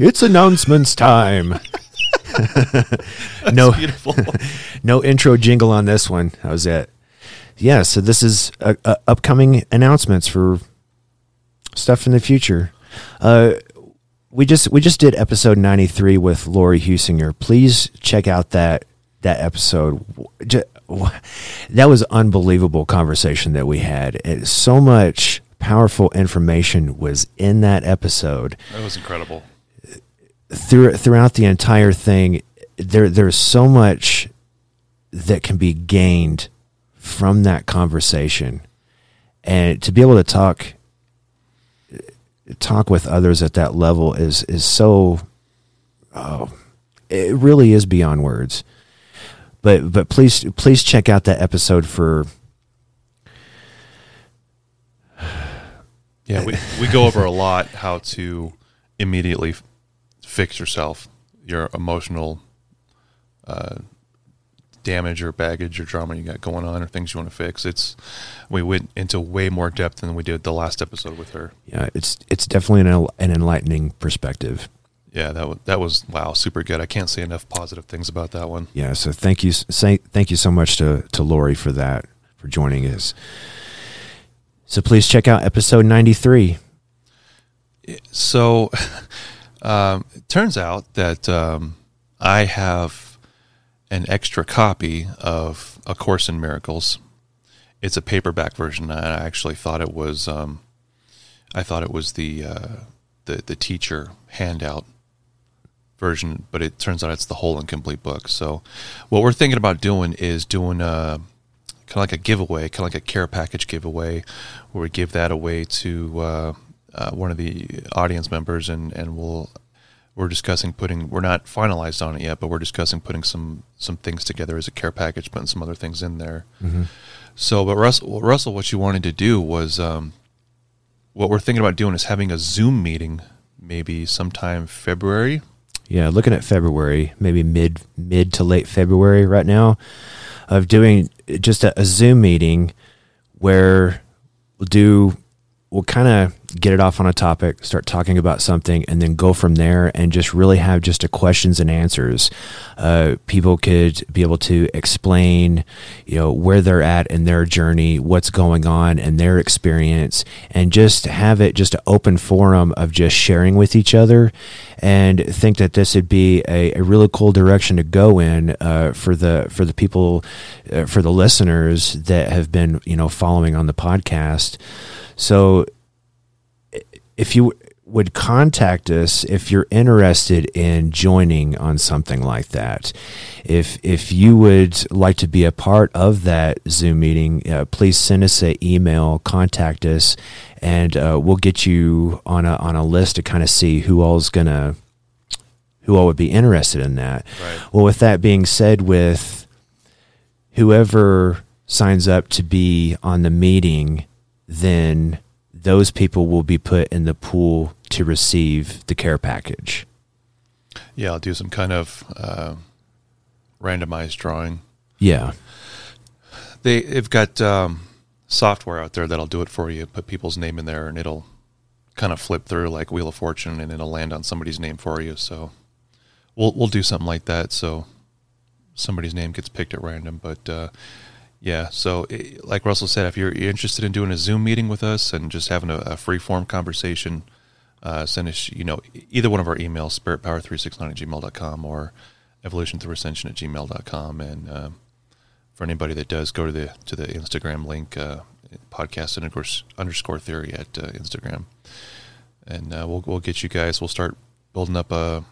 It's announcements time. no, beautiful. no intro jingle on this one. That was it. Yeah, so this is uh, uh, upcoming announcements for stuff in the future. Uh, we just we just did episode 93 with Lori Husinger. Please check out that that episode. That was unbelievable conversation that we had. It, so much powerful information was in that episode. That was incredible. Through, throughout the entire thing, there there's so much that can be gained from that conversation, and to be able to talk talk with others at that level is is so oh, it really is beyond words. But but please please check out that episode for Yeah, we, we go over a lot how to immediately f- fix yourself, your emotional uh, damage or baggage or drama you got going on or things you want to fix. It's we went into way more depth than we did the last episode with her. Yeah, it's it's definitely an, an enlightening perspective. Yeah, that was, that was wow, super good. I can't say enough positive things about that one. Yeah, so thank you say thank you so much to to Lori for that for joining us. So please check out episode 93. So um, it turns out that um, I have an extra copy of A Course in Miracles. It's a paperback version. I actually thought it was um, I thought it was the uh, the the teacher handout version, but it turns out it's the whole and complete book. So what we're thinking about doing is doing a kind of like a giveaway, kind of like a care package giveaway, where we give that away to uh, uh, one of the audience members, and and we'll we're discussing putting we're not finalized on it yet, but we're discussing putting some some things together as a care package, putting some other things in there. Mm-hmm. So, but Russell, Russell, what you wanted to do was um, what we're thinking about doing is having a Zoom meeting, maybe sometime February. Yeah, looking at February, maybe mid mid to late February right now, of doing just a, a Zoom meeting where we'll do we'll kind of get it off on a topic, start talking about something, and then go from there and just really have just a questions and answers. Uh, people could be able to explain, you know, where they're at in their journey, what's going on in their experience, and just have it just an open forum of just sharing with each other. And think that this would be a, a really cool direction to go in uh, for the for the people, uh, for the listeners that have been you know following on the podcast. So if you would contact us if you're interested in joining on something like that. If if you would like to be a part of that Zoom meeting, uh, please send us an email, contact us, and uh, we'll get you on a on a list to kind of see who all's gonna who all would be interested in that. Right. Well, with that being said, with whoever signs up to be on the meeting, then those people will be put in the pool to receive the care package. Yeah, I'll do some kind of uh, randomized drawing. Yeah. They they've got um, software out there that'll do it for you. Put people's name in there, and it'll kind of flip through like Wheel of Fortune, and it'll land on somebody's name for you. So we'll we'll do something like that. So somebody's name gets picked at random, but. Uh, yeah, so it, like Russell said, if you're, interested in doing a Zoom meeting with us and just having a, a free form conversation, uh, send us, you know, either one of our emails, spiritpower369 at gmail.com or evolution through ascension at gmail.com. And um, for anybody that does, go to the to the Instagram link, uh, podcast underscore, underscore theory at uh, Instagram. And uh, we'll, we'll get you guys, we'll start building up a,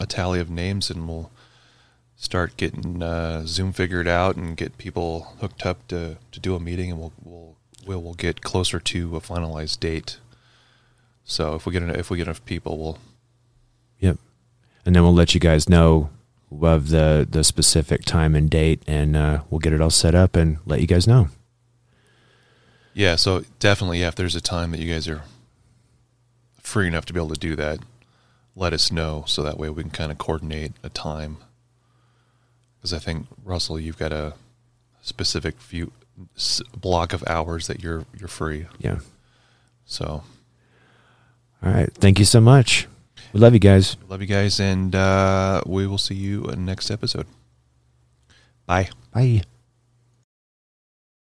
a tally of names and we'll start getting uh, Zoom figured out and get people hooked up to, to do a meeting, and we'll we'll we'll, we'll get closer to a finalized date. So if we get enough, if we get enough people, we'll Yep. And then we'll let you guys know of the the specific time and date, and uh, we'll get it all set up and let you guys know. yeah. So definitely, yeah. If there's a time that you guys are free enough to be able to do that, let us know so that way we can kind of coordinate a time. Because I think Russell, you've got a specific few s- block of hours that you're you're free. Yeah. So All right. Thank you so much. We love you guys. Love you guys, and uh, we will see you in next episode. Bye. Bye.